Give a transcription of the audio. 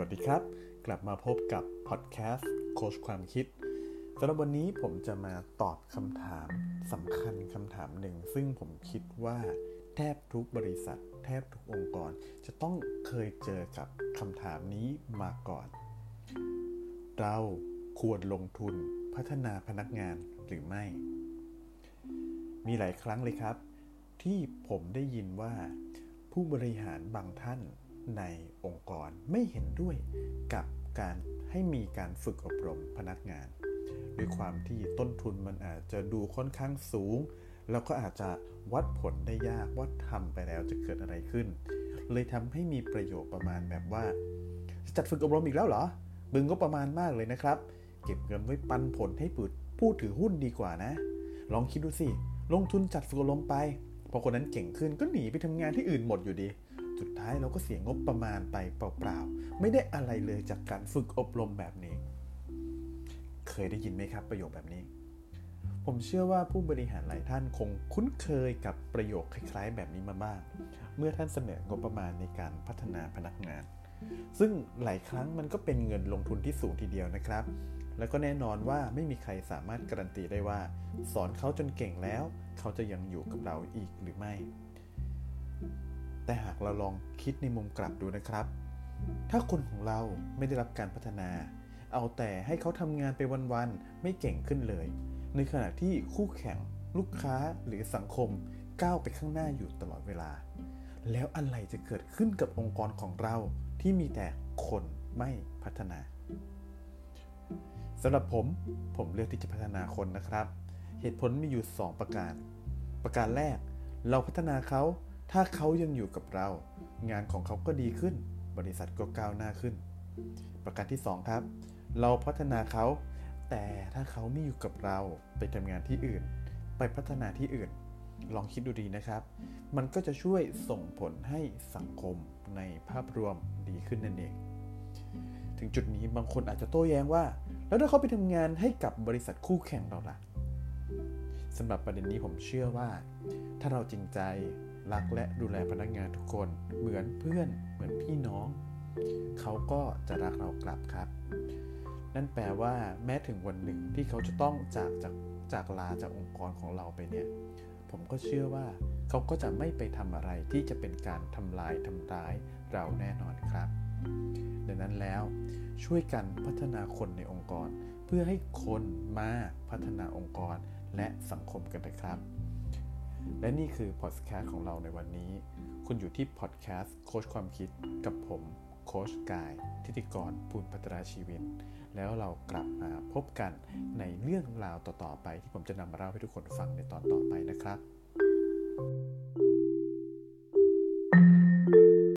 วัสดีครับ กลับมาพบกับพอดแคสต์โคชความคิดสำหรับวันนี้ผมจะมาตอบคำถามสำคัญคำถามหนึ่ง ซึ่งผมคิดว่าแทบทุกบริษัท แทบทุกองค์กร จะต้องเคยเจอกับคำถามนี้มาก่อน เราควรลงทุนพัฒนาพนักงานหรือไม่ มีหลายครั้งเลยครับ ที่ผมได้ยินว่าผู้บริหารบางท่าน ในองค์กรไม่เห็นด้วยกับการให้มีการฝึกอบรมพนักงาน ด้วยความที่ต้นทุนมันอาจจะดูค่อนข้างสูง แล้วก็อาจจะวัดผลได้ยากว่าทำไปแล้วจะเกิดอะไรขึ้น เลยทำให้มีประโยคประมาณแบบว่า จัดฝึกอบรมอีกแล้วเหรอบึงก็ประมาณมากเลยนะครับ เก็บเงินไว้ปันผลให้ปืดผู้ถือหุ้นดีกว่านะ ลองคิดดูสิ ลงทุนจัดฝึกอบรมไป พอคนนั้นเก่งขึ้นก็หนีไปทำงานที่อื่นหมดอยู่ดี สุดท้ายเราก็เสียงบประมาณไปเปล่าๆ ไม่ได้อะไรเลยจากการฝึกอบรมแบบนี้ เคยได้ยินไหมครับประโยคแบบนี้ ผมเชื่อว่าผู้บริหารหลายท่านคงคุ้นเคยกับประโยคคล้าย ๆ แบบนี้มาบ้าง เมื่อท่านเสนองบประมาณในการพัฒนาพนักงาน ซึ่งหลายครั้งมันก็เป็นเงินลงทุนที่สูงทีเดียวนะครับ แล้วก็แน่นอนว่าไม่มีใครสามารถการันตีได้ว่า สอนเขาจนเก่งแล้ว เขาจะยังอยู่กับเราอีกหรือไม่ แต่หากเราลองคิดในมุมกลับดูนะครับ ถ้าคนของเราไม่ได้รับการพัฒนา เอาแต่ให้เขาทำงานไปวันๆไม่เก่งขึ้นเลย ในขณะที่คู่แข่ง ลูกค้าหรือสังคมก้าวไปข้างหน้าอยู่ตลอดเวลา แล้วอะไรจะเกิดขึ้นกับองค์กรของเราที่มีแต่คนไม่พัฒนาสำหรับผมผมเลือกที่จะพัฒนาคนนะครับ เหตุผลมีอยู่ 2 ประการ ประการแรก เราพัฒนาเขา ถ้าเขายังอยู่กับเรา งานของเขาก็ดีขึ้น บริษัทก็ก้าวหน้าขึ้น ประการที่ 2 ครับ เราพัฒนาเขา แต่ถ้าเขาไม่อยู่กับเราไปทำงานที่อื่น ไปพัฒนาที่อื่น ลองคิดดูดีนะครับ มันก็จะช่วยส่งผลให้สังคมในภาพรวมดีขึ้นนั่นเอง ถึงจุดนี้บางคนอาจจะโต้แย้งว่า แล้วถ้าเขาไปทำงานให้กับบริษัทคู่แข่งเราล่ะสำหรับประเด็นนี้ผมเชื่อว่า ถ้าเราจริงใจ รักและดูแลพนักงานทุกคน เหมือนเพื่อน เหมือนพี่น้อง เขาก็จะรักเรากลับครับ นั่นแปลว่าแม้ถึงวันหนึ่งที่เขาจะต้องจากจากจากลาจากองค์กรของเราไปเนี่ย ผมก็เชื่อว่าเขาก็จะไม่ไปทำอะไรที่จะเป็นการทำลายทำร้ายเราแน่นอนครับ ดังนั้นแล้วช่วยกันพัฒนาคนในองค์กร เพื่อให้คนมาพัฒนาองค์กรและสังคมกันนะครับ และนี่คือพอดแคสต์ของเราในวันนี้ คุณอยู่ที่พอดแคสต์โค้ชความคิดกับผมโค้ชกาย ทิติกรภูลพัตราชีวิน แล้วเรากลับมาพบกันในเรื่องราวต่อ ๆ ไปที่ผมจะนำมาเล่าให้ทุกคนฟังในตอนต่อไปนะครับ